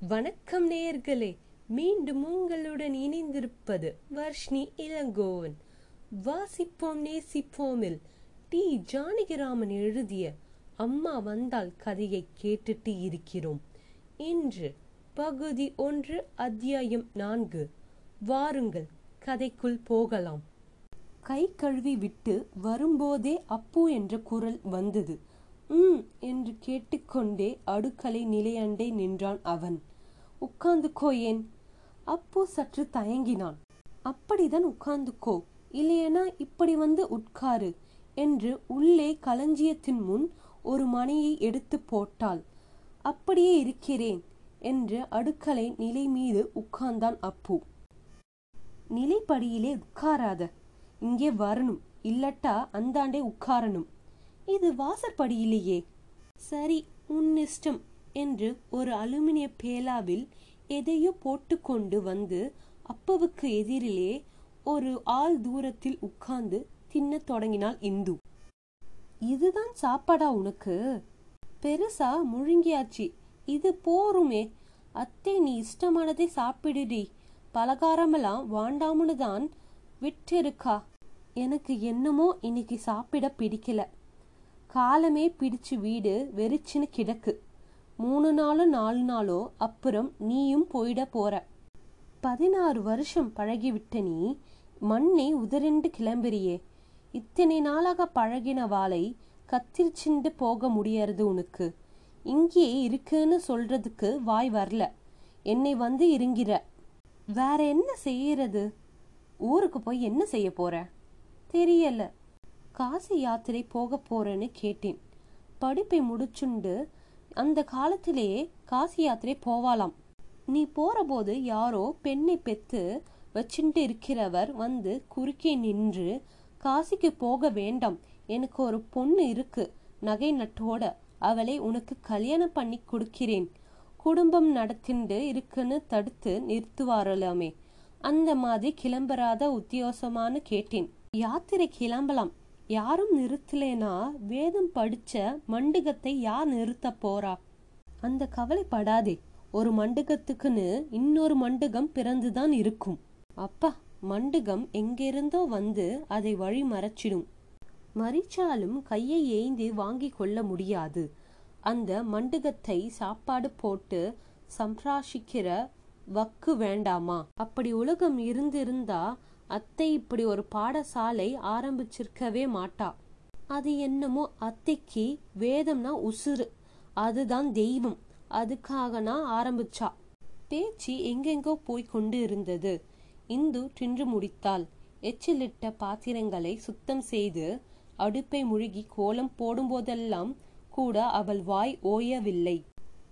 வணக்கம் நேயர்களே மீண்டும் உங்களுடன் இணைந்திருப்பது வர்ஷ்ணி இளங்கோவன். வாசிப்போம் நேசிப்போமில். டி. ஜானகிராமன் எழுதிய அம்மா வந்தால் கதையை கேட்டுட்டு இருக்கிறோம். இன்று பகுதி ஒன்று அத்தியாயம் நான்கு. வாருங்கள் கதைக்குள் போகலாம். கை கழுவி விட்டு வரும்போதே அப்பு என்ற குரல் வந்தது. ம் என்று கேட்டுக்கொண்டே அடுக்கலை நிலையண்டை நின்றான் அவன். உட்கார்ந்துக்கோ ஏன்? அப்போ சற்று தயங்கினான். அப்படிதான் உட்கார்ந்துக்கோ. இல்லையனா இப்படி வந்து உட்காரு என்று உள்ளே களஞ்சியத்தின் முன் ஒரு மணியை எடுத்து போட்டாள். அப்படியே இருக்கிறேன் என்று அடுக்கலை நிலை மீது உட்கார்ந்தான் அப்பு. நிலைப்படியிலே உட்காராத. இங்கே வரணும். இல்லட்டா அந்தாண்டே உட்காரணும். இது வாசற்படியிலேயே. சரி உன் இஷ்டம் என்று ஒரு அலுமினிய பேலாவில் எதையோ போட்டுக்கொண்டு வந்து அப்பவுக்கு எதிரிலே ஒரு ஆள் தூரத்தில் உட்கார்ந்து தின்னத் தொடங்கினாள் இந்து. இதுதான் சாப்பாடா உனக்கு? பெருசா முழுங்கியாச்சு. இது போருமே. அத்தை நீ இஷ்டமானதை சாப்பிடுடி. பலகாரமெல்லாம் வாண்டாமுன்னு தான் விட்டிருக்கா எனக்கு என்னமோ இன்னைக்கு சாப்பிட பிடிக்கல. காலமே பிடிச்சு வீடு வெறிச்சுன்னு கிடக்கு. மூணு நாளோ நாலு நாளோ அப்புறம் நீயும் போயிட போற. பதினாறு வருஷம் பழகிவிட்ட நீ மண்ணை உதறிண்டு கிளம்புறியே. இத்தனை நாளாக பழகின வாளை கத்திரிச்சுண்டு போக முடியறது உனக்கு. இங்கேயே இருக்குன்னு சொல்றதுக்கு வாய் வரல. என்னை வந்து இருங்கிற. வேற என்ன செய்யறது? ஊருக்கு போய் என்ன செய்ய போற? தெரியல. காசி யாத்திரை போக போறேன்னு கேட்டேன். படிப்பை முடிச்சுண்டு அந்த காலத்திலேயே காசி யாத்திரை போவாளாம். நீ போறபோது யாரோ பெண்ணை பெத்து வச்சுட்டு இருக்கிறவர் வந்து குறுக்கே நின்று காசிக்கு போக வேண்டாம். எனக்கு ஒரு பொண்ணு இருக்கு நகை நட்டோட அவளை உனக்கு கல்யாணம் பண்ணி கொடுக்கிறேன். குடும்பம் நடத்திண்டு இருக்குன்னு தடுத்து நிறுத்துவாரலாமே. அந்த மாதிரி கிளம்புறாத உத்தியோசமானு கேட்டேன். யாத்திரை கிளம்பலாம். யாரும் நிறுத்தலேனா வேதம் படிச்ச மண்டுகத்தை யார் நிறுத்த போறா? அந்த கவலைப்படாதே. ஒரு மண்டுகத்துக்குன்னு இன்னொரு மண்டுகம் பிறந்துதான் இருக்கும். அப்பா மண்டுகம் எங்கிருந்தோ வந்து அதை வழி மறைச்சிடும். மறிச்சாலும் கையை ஏந்தி வாங்கி கொள்ள முடியாது. அந்த மண்டுகத்தை சாப்பாடு போட்டு சம்ராஷிக்கிற வக்கு வேண்டாமா? அப்படி உலகம் இருந்திருந்தா அத்தை இப்படி ஒரு பாடசாலை ஆரம்பிச்சிருக்கவே மாட்டா. அது என்னமோ அத்தைக்கு வேதம்னா உசுறு. அதுதான் தெய்வம். அதுக்காகனா ஆரம்பிச்சா. பேச்சு எங்கெங்கோ போய் கொண்டு இருந்தது. இந்து தின்று முடித்தாள். எச்சிலிட்ட பாத்திரங்களை சுத்தம் செய்து அடுப்பை முழுகி கோலம் போடும்போதெல்லாம் கூட அவள் வாய் ஓயவில்லை.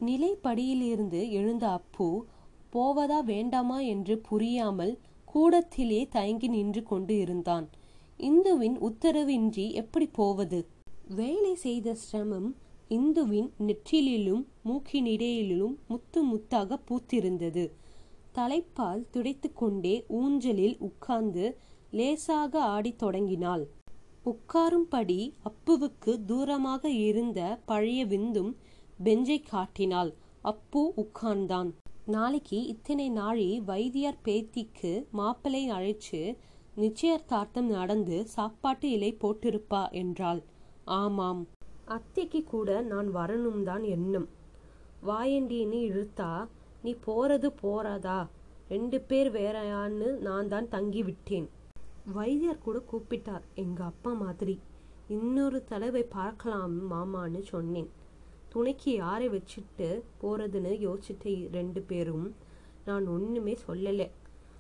நிலைப்படியிலிருந்து எழுந்த அப்பு போவதா வேண்டாமா? என்று புரியாமல் கூடத்திலே தயங்கி நின்று கொண்டு இருந்தான். இந்துவின் உத்தரவின்றி எப்படி போவது? வேலை செய்த சிரமம் இந்துவின் நெற்றிலிலும் மூக்கினிடையிலும் முத்து முத்தாக பூத்திருந்தது. தலைப்பால் துடைத்து கொண்டே ஊஞ்சலில் உட்கார்ந்து லேசாக ஆடித் தொடங்கினாள். உட்காரும்படி அப்புவுக்கு தூரமாக இருந்த பழைய விந்தும் பெஞ்சை காட்டினாள். அப்பு உட்கார்ந்தான். நாளைக்கு இத்தனை நாழி வைத்தியார் பேத்திக்கு மாப்பிளை அழைச்சு நிச்சயதார்த்தம் நடந்து சாப்பாட்டு இலை போட்டிருப்பா என்றாள். ஆமாம். அத்தைக்கு கூட நான் வரணும் தான் எண்ணம். வாயண்டின்னு இழுத்தா நீ போறது போறாதா? ரெண்டு பேர் வேறையான்னு நான் தான் தங்கி விட்டேன். வைத்தியர் கூட கூப்பிட்டார். எங்க அப்பா மாதிரி. இன்னொரு தடவை பார்க்கலாம் மாமான்னு சொன்னேன். துணைக்கு யாரை வச்சுட்டு போறதுன்னு யோசிச்சுட்டு ரெண்டு பேரும். நான் ஒண்ணுமே சொல்லலை.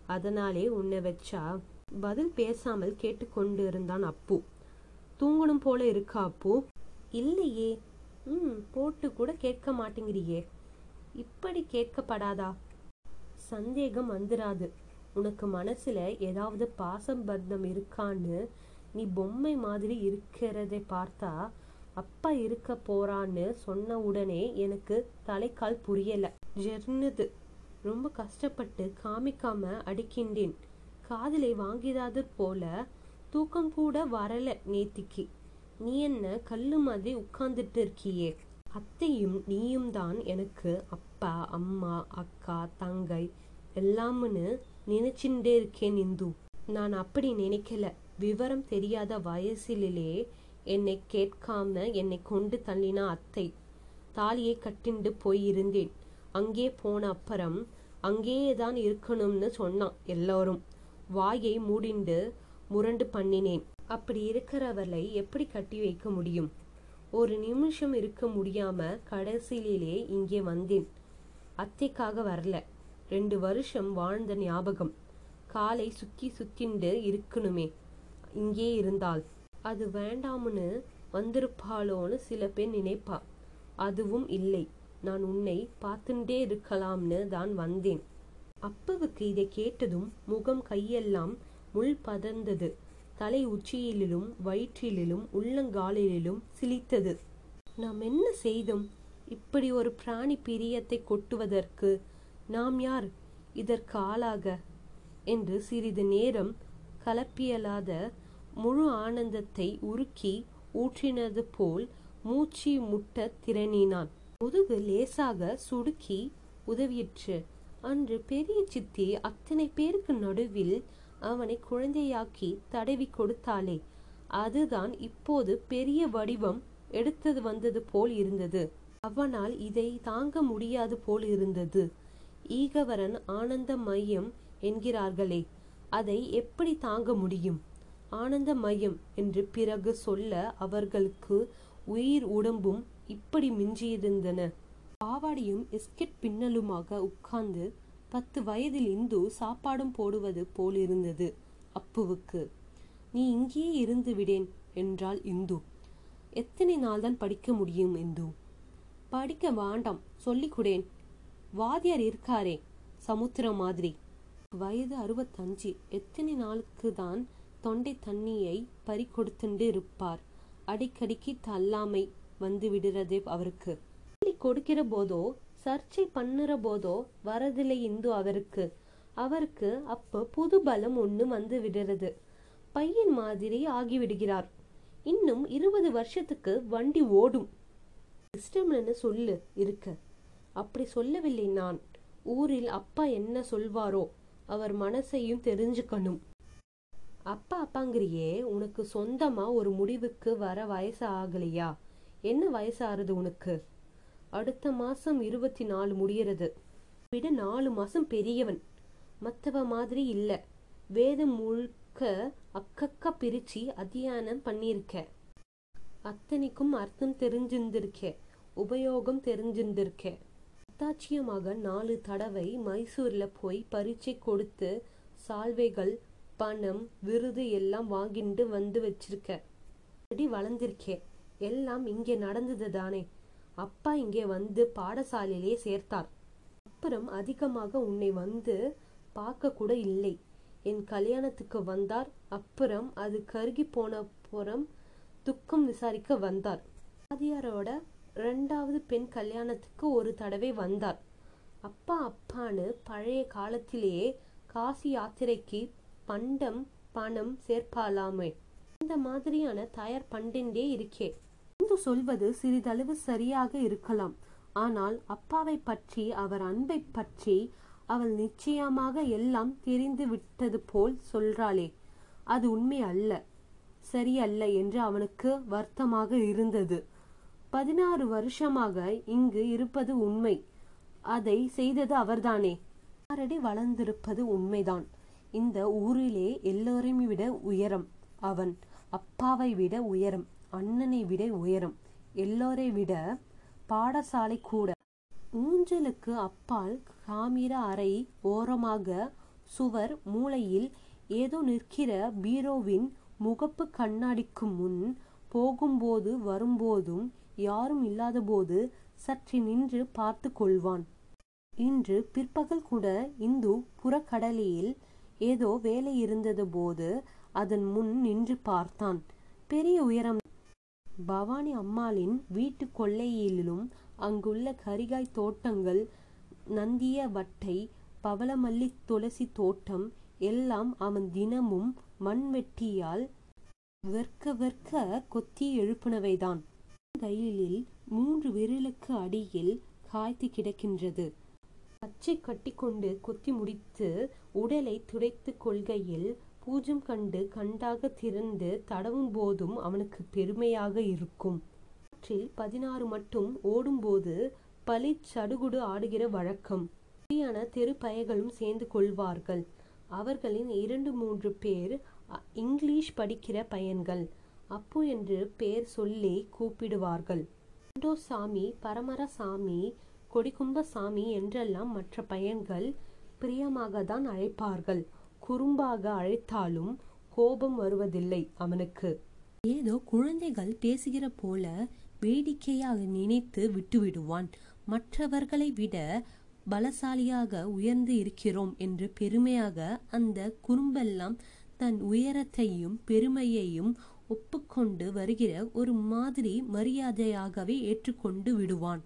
அதனாலே உன்னை வச்சா பதில் பேசாமல் கேட்டுக்கொண்டு இருந்தான் அப்பு. தூங்கணும் போல இருக்கா அப்பு? இல்லையே. ம் போட்டு கூட கேட்க மாட்டேங்கிறியே. இப்படி கேட்கப்படாதா? சந்தேகம் வந்துராது. உனக்கு மனசுல ஏதாவது பாசம் பந்தம் இருக்கான்னு நீ பொம்மை மாதிரி இருக்கிறதை பார்த்தா அப்பா இருக்க போறான்னு சொன்ன உடனே எனக்கு தலைக்கால் புரியல. ஜெர்னுது. ரொம்ப கஷ்டப்பட்டு காமிக்காம அடிக்கின்றேன். காதலை வாங்கிடாது போல தூக்கம் கூட வரல நேத்திக்கு. நீ என்ன கல்லு மாதிரி உட்கார்ந்துட்டு இருக்கியே. அத்தையும் நீயும் தான் எனக்கு அப்பா அம்மா அக்கா தங்கை எல்லாம்னு நினைச்சுட்டே இருக்கேன் இந்து. நான் அப்படி நினைக்கல. விவரம் தெரியாத வயசிலே என்னை கேட்காம என்னை கொண்டு தள்ளினா அத்தை. தாலியை கட்டிண்டு போய் இருந்தேன். அங்கே போன அப்புறம் அங்கேயே தான் இருக்கணும்னு சொன்னான் எல்லாரும். வாயை மூடிண்டு முரண்டு பண்ணினேன். அப்படி இருக்கிறவளை எப்படி கட்டி வைக்க முடியும்? ஒரு நிமிஷம் இருக்க முடியாம கடைசியிலே இங்கே வந்தேன். அத்தைக்காக வரல. ரெண்டு வருஷம் வாழ்ந்த ஞாபகம். காலை சுத்தி சுத்திண்டு இருக்கணுமே. இங்கே இருந்தால். அது வேண்டாம்னு வந்திருப்பாளோன்னு சில பேர் நினைப்பா. அதுவும் இல்லை. நான் உன்னை பார்த்துட்டே இருக்கலாம்னு தான் வந்தேன். அப்பவுக்கு இதை கேட்டதும் முகம் கையெல்லாம் முள் பதர்ந்தது தலை உச்சியிலும் வயிற்றிலும் உள்ளங்காலிலும் சிலித்தது. நாம் என்ன செய்தோம்? இப்படி ஒரு பிராணி பிரியத்தை கொட்டுவதற்கு நாம் யார்? இதற்கு ஆளாக? என்று சிறிது நேரம் கலப்பியலாத முழு ஆனந்தத்தை உருக்கி ஊற்றினது போல் மூச்சு முட்ட திரணினான். முதுகு லேசாக சுடுக்கி உதவியிற்று. அன்று பெரிய சித்தி அத்தனை பேருக்கு நடுவில் அவனை குழந்தையாக்கி தடவி கொடுத்தாளே. அதுதான் இப்போது பெரிய வடிவம் எடுத்தது வந்தது போல் இருந்தது. அவனால் இதை தாங்க முடியாது போல் இருந்தது. ஈகவரன் ஆனந்த மையம் என்கிறார்களே அதை எப்படி தாங்க முடியும்? ஆனந்த மையம் என்று பிறகு சொல்ல அவர்களுக்கு உயிர் உடம்பும் இப்படி மிஞ்சியிருந்தன. பாவாடியும் எஸ்கெட் பின்னலுமாக உட்கார்ந்து பத்து வயதில் இந்து சாப்பாடும் போடுவது போலிருந்தது அப்புவுக்கு. நீ இங்கேயே இருந்து விடேன் என்றாள் இந்து. எத்தனை நாள்தான் படிக்க முடியும் இந்து? படிக்க வேண்டாம் சொல்லிக் கொடேன் வாத்தியார் இருக்காரே சமுத்திரம் மாதிரி. வயது அறுபத்தஞ்சு எத்தனை நாளுக்கு தான் தொண்டை தண்ணியை பறிகொடுத்துண்டு இருப்பார் அடிக்கடிக்கு தள்ளாமை வந்து விடுறது அவருக்கு. கொடுக்கிற போதோ சர்ச்சை பண்ணுற போதோ வரதில்லை இந்து அவருக்கு. அவருக்கு அப்போ புது பலம் ஒண்ணு வந்து விடுறது பையன் மாதிரி ஆகிவிடுகிறார். இன்னும் இருபது வருஷத்துக்கு வண்டி ஓடும். இஷ்டம்னு சொல்லு இருக்க. அப்படி சொல்லவில்லை நான். ஊரில் அப்பா என்ன சொல்வாரோ அவர் மனசையும் தெரிஞ்சுக்கணும். அப்பா அப்பாங்கிறியே உனக்கு சொந்தமா ஒரு முடிவுக்கு வர வயசு ஆகலையா? என்ன வயசு ஆறுது உனக்கு? அடுத்த மாசம் இருபத்தி நாலு முடியறது. விட நாலு மாசம் பெரியவன். மற்றவ மாதிரி இல்ல. வேதம் முழுக்க அக்கக்கா பிரிச்சு அத்தியானம் பண்ணியிருக்க. அத்தனைக்கும் அர்த்தம் தெரிஞ்சிருந்திருக்க. உபயோகம் தெரிஞ்சிருந்திருக்க. அத்தாட்சியமாக நாலு தடவை மைசூர்ல போய் பரீட்சை கொடுத்து சால்வைகள் பணம் விருது எல்லாம் வாங்கிட்டு வந்து வச்சிருக்க. அடி வளர்ந்திருக்கே. எல்லாம் இங்கே நடந்தது தானே. அப்பா இங்கே வந்து பாடசாலையிலே சேர்த்தார். அப்புறம் அதிகமாக உன்னை வந்து பார்க்க கூட இல்லை. என் கல்யாணத்துக்கு வந்தார். அப்புறம் அது கருகி போன புறம் துக்கம் விசாரிக்க வந்தார். வாதியாரோட ரெண்டாவது பெண் கல்யாணத்துக்கு ஒரு தடவை வந்தார். அப்பா அப்பான்னு பழைய காலத்திலேயே காசி யாத்திரைக்கு பண்டம் பணம் சேர்ப்பாலாமே இந்த மாதிரியான தயார் பண்டின்றே இருக்கே. இந்து சொல்வது சிறிதளவு சரியாக இருக்கலாம். ஆனால் அப்பாவை பற்றி அவர் அன்பை பற்றி அவள் நிச்சயமாக எல்லாம் தெரிந்து விட்டது போல் சொல்றாளே. அது உண்மை அல்ல சரியல்ல என்று அவனுக்கு வருத்தமாக இருந்தது. பதினாறு வருஷமாக இங்கு இருப்பது உண்மை. அதை செய்தது அவர்தானே. ஆரடி வளர்ந்திருப்பது உண்மைதான். இந்த ஊரிலே எல்லோரையும் விட உயரம் அவன் அப்பாவை விட உயரம் அண்ணனை விட உயரம் எல்லோரை விட பாடசாலை கூட. ஊஞ்சலுக்கு அப்பால் காமிர அறை ஓரமாக சுவர் மூலையில் ஏதோ நிற்கிற பீரோவின் முகப்பு கண்ணாடிக்கு முன் போகும்போது வரும்போதும் யாரும் இல்லாதபோது சற்று நின்று பார்த்து கொள்வான். இன்று பிற்பகல் கூட இந்து புறக்கடலில் ஏதோ வேலை இருந்தது போது அதன் முன் நின்று பார்த்தான். பெரிய உயரம். பவானி அம்மாளின் வீட்டு கொல்லையிலும் அங்குள்ள கரிகாய் தோட்டங்கள் நந்திய வட்டை பவளமல்லி துளசி தோட்டம் எல்லாம் அவன் தினமும் மண்வெட்டியால் வெற்க வெற்க கொத்தி எழுப்பினவைதான். கையிலில் மூன்று விரலுக்கு அடியில் காய்த்து கிடக்கின்றது. பச்சை கட்டிக்கொண்டு கொத்தி முடித்து உடலை துடைத்து கொள்கையில் பூஜம் கண்டு கண்டாக திறந்து தடவும் போதும் அவனுக்கு பெருமையாக இருக்கும். அவற்றில் பதினாறு மட்டும் ஓடும்போது பலி சடுகுடு ஆடுகிற வழக்கம். சரியான தெரு பயகளும் சேர்ந்து கொள்வார்கள். அவர்களின் இரண்டு மூன்று பேர் இங்கிலீஷ் படிக்கிற பையன்கள். அப்பு என்று பெயர் சொல்லி கூப்பிடுவார்கள். சாமி பரமரசாமி கொடிக்கும்பசாமி என்றெல்லாம் மற்ற பையன்கள் பிரியமாக தான் அழைப்பார்கள். குறும்பாக அழைத்தாலும் கோபம் வருவதில்லை அவனுக்கு. ஏதோ குழந்தைகள் பேசுகிற போல வேடிக்கையாக நினைத்து விட்டுவிடுவான். மற்றவர்களை விட பலசாலியாக உயர்ந்து இருக்கிறோம் என்று பெருமையாக அந்த குறும்பெல்லாம் தன் உயரத்தையும் பெருமையையும் ஒப்புக்கொண்டு வருகிற ஒரு மாதிரி மரியாதையாகவே ஏற்றுக்கொண்டு விடுவான்.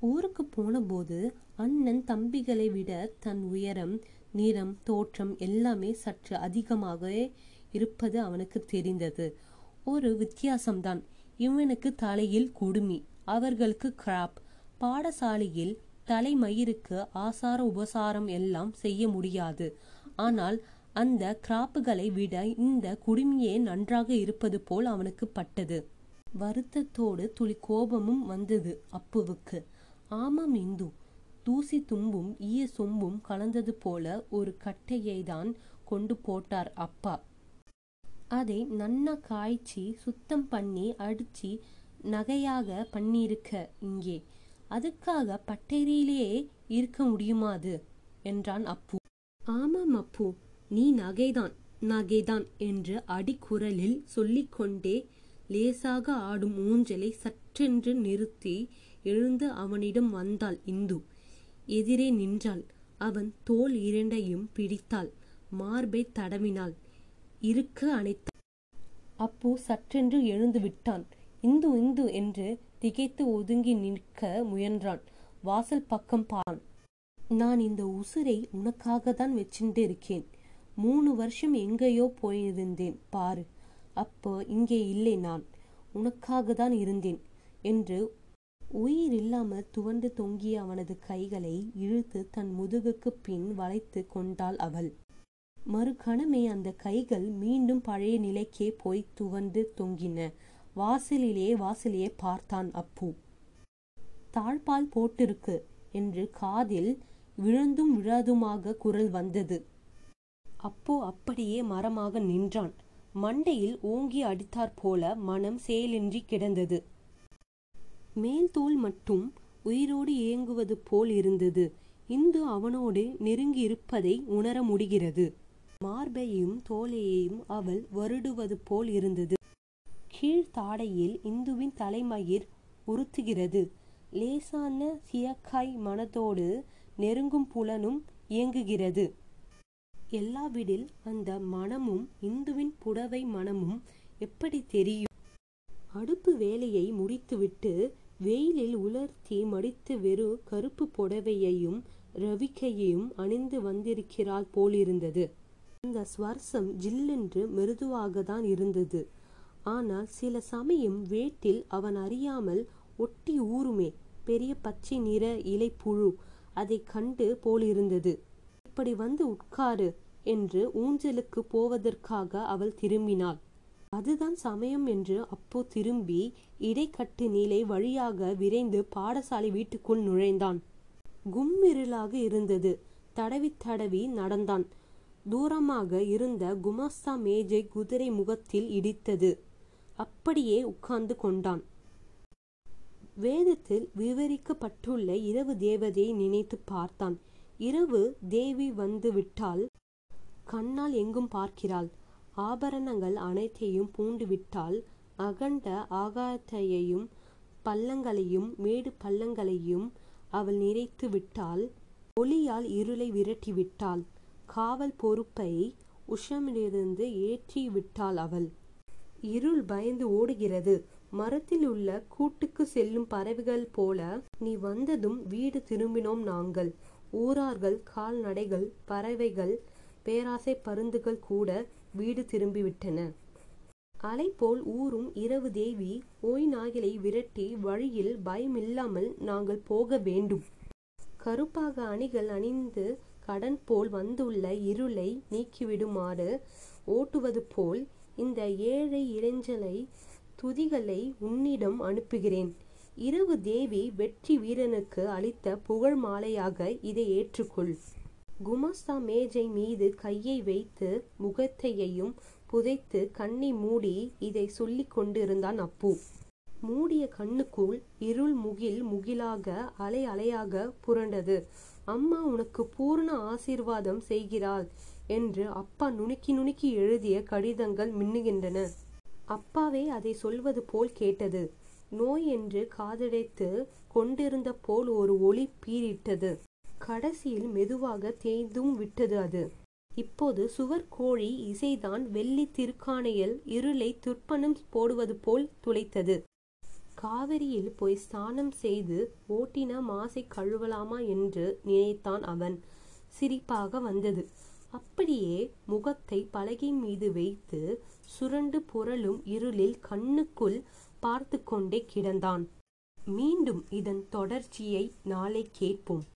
ஊருக்கு போனபோது அண்ணன் தம்பிகளை விட தன் உயரம் நிறம் தோற்றம் எல்லாமே சற்று அதிகமாகவே இருப்பது அவனுக்கு தெரிந்தது. ஒரு வித்தியாசம்தான். இவனுக்கு தலையில் குடுமி. அவர்களுக்கு கிராப். பாடசாலையில் தலைமயிருக்கு ஆசார உபசாரம் எல்லாம் செய்ய முடியாது. ஆனால் அந்த கிராப்புகளை விட இந்த குடுமியே நன்றாக இருப்பது போல் அவனுக்கு பட்டது. வருத்தத்தோடு துளி கோபமும் வந்தது அப்புவுக்கு. ஆமாம் இந்து. தூசி தும்பும் ஈய சொம்பும் கலந்தது போல ஒரு கட்டையை தான் கொண்டு போட்டார் அப்பா. அதை நன்னா காய்ச்சி சுத்தம் பண்ணி அடிச்சு நகையாக பண்ணியிருக்க இங்கே. அதுக்காக பட்டேரியிலேயே இருக்க முடியுமாது என்றான் அப்பு. ஆமாம் அப்பு நீ நகைதான் நகைதான் என்று அடிக்குரலில் சொல்லிக்கொண்டே லேசாக ஆடும் ஊஞ்சலை சற்றென்று நிறுத்தி எழுந்து அவனிடம் வந்தாள் இந்து. எதிரே நின்றாள். அவன் தோல் இரண்டையும் பிடித்தாள். மார்பை தடவினாள். இருக்க அணைத்தாள் அப்பு சற்றென்று எழுந்து விட்டான். இந்து இந்து என்று திகைத்து ஒதுங்கி நிற்க முயன்றான். வாசல் பக்கம் பான் நான் இந்த உசுரை உனக்காக தான் வச்சுட்டு இருக்கேன் மூணு வருஷம் எங்கேயோ போயிருந்தேன் பாரு. அப்போ இங்கே இல்லை நான். உனக்காக தான் இருந்தேன் என்று உயிர் இல்லாமல் துவண்டு தொங்கிய அவனது கைகளை இழுத்து தன் முதுகுக்கு பின் வளைத்து கொண்டாள் அவள். மறுகணமே அந்த கைகள் மீண்டும் பழைய நிலைக்கே போய் துவண்டு தொங்கின. வாசலிலே வாசலிலே பார்த்தான் அப்பு. தாழ்பால் போட்டிருக்கு என்று காதில் விழுந்தும் விழாதுமாக குரல் வந்தது. அப்போ அப்படியே மரமாக நின்றான். மண்டையில் ஓங்கி அடித்தாற் போல மனம் செயலின்றி கிடந்தது. மேல் தோல் மட்டும் உயிரோடு இயங்குவது போல் இருந்தது. இந்து அவனோடு நெருங்கி இருப்பதை உணர முடிகிறது. மார்பையும் தோலையையும் அவள் வருடுவது போல் இருந்தது. கீழ்த்தாடையில் இந்துவின் தலைமயிர் உறுத்துகிறது. லேசான சியக்காய் மனத்தோடு நெருங்கும் புலனும் இயங்குகிறது. எல்லாவிடில் அந்த மனமும் இந்துவின் புடவை மனமும் எப்படி தெரியும்? அடுப்பு வேலையை முடித்துவிட்டு வெயிலில் உலர்த்தி மடித்து வெறு கருப்பு புடவையையும் ரவிக்கையையும் அணிந்து வந்திருக்கிறாள் போலிருந்தது. இந்த ஸ்வர்சம் ஜில்லென்று மிருதுவாக தான் இருந்தது. ஆனால் சில சமயம் வேட்டில் அவன் அறியாமல் ஒட்டி ஊருமே பெரிய பச்சை நிற இலை புழு அதை கண்டு போலிருந்தது. இப்படி வந்து உட்காரு என்று ஊஞ்சலுக்கு போவதற்காக அவள் திரும்பினாள். அதுதான் சமயம் என்று அப்போ திரும்பி இடைக்கட்டு நீலை வழியாக விரைந்து பாடசாலை வீட்டுக்குள் நுழைந்தான். கும்மிருளாக இருந்தது. தடவி தடவி நடந்தான். தூரமாக இருந்த குமாஸ்தா மேஜை குதிரை முகத்தில் இடித்தது. அப்படியே உட்கார்ந்து கொண்டான். வேதத்தில் விவரிக்கப்பட்டுள்ள இரவு தேவதையை நினைத்து பார்த்தான். இரவு தேவி வந்து விட்டால் கண்ணால் எங்கும் பார்க்கிறாள். ஆபரணங்கள் அனைத்தையும் பூண்டு விட்டால் அகண்ட ஆகாயத்தையும் பள்ளங்களையும் மேடு பள்ளங்களையும் அவள் நிறைத்து விட்டால் ஒளியால் இருளை விரட்டி விட்டாள் காவல் பொறுப்பை உஷமிலிருந்து ஏற்றி விட்டாள் அவள். இருள் பயந்து ஓடுகிறது. மரத்தில் உள்ள கூட்டுக்கு செல்லும் பறவைகள் போல நீ வந்ததும் வீடு திரும்பினோம் நாங்கள். ஊரார்கள் கால்நடைகள் பறவைகள் பேராசை பருந்துகள் கூட வீடு திரும்பிவிட்டன. அலைபோல் ஊரும் இரவு தேவி ஓய் நாய்களை விரட்டி வழியில் பயமில்லாமல் நாங்கள் போக வேண்டும். கருப்பாக அணிகள் அணிந்து கடன் போல் வந்துள்ள இருளை நீக்கிவிடுமாறு ஓட்டுவது போல் இந்த ஏழை இளைஞலை துதிகளை உன்னிடம் அனுப்புகிறேன். இரவு தேவி வெற்றி வீரனுக்கு அளித்த புகழ் மாலையாக இதை ஏற்றுக்கொள். குமாஸ்தா மேஜை மீது கையை வைத்து முகத்தையையும் புதைத்து கண்ணை மூடி இதை சொல்லிக் கொண்டிருந்தான் அப்பு. மூடிய கண்ணுக்குள் இருள் முகில் முகிலாக அலை அலையாக புரண்டது. அம்மா உனக்கு பூர்ண ஆசீர்வாதம் செய்கிறாள் என்று அப்பா நுணுக்கி நுணுக்கி எழுதிய கடிதங்கள் மின்னுகின்றன. அப்பாவே அதை சொல்வது போல் கேட்டது. நோய் என்று காதடைத்து கொண்டிருந்த போல் ஒரு ஒளி பீரிட்டது கடைசியில் மெதுவாக தேய்ந்தும் விட்டது அது. இப்போது சுவர் கோழி இசைதான் வெள்ளி திருக்கானையில் இருளை துர்ப்பணம் போடுவது போல் துளைத்தது. காவிரியில் போய் ஸ்நானம் செய்து ஓட்டின மாசை கழுவலாமா என்று நினைத்தான் அவன். சிரிப்பாக வந்தது. அப்படியே முகத்தை பலகை மீது வைத்து சுரண்டு புரளும் இருளில் கண்ணுக்குள் பார்த்து கொண்டே கிடந்தான். மீண்டும் இதன் தொடர்ச்சியை நாளை கேட்போம்.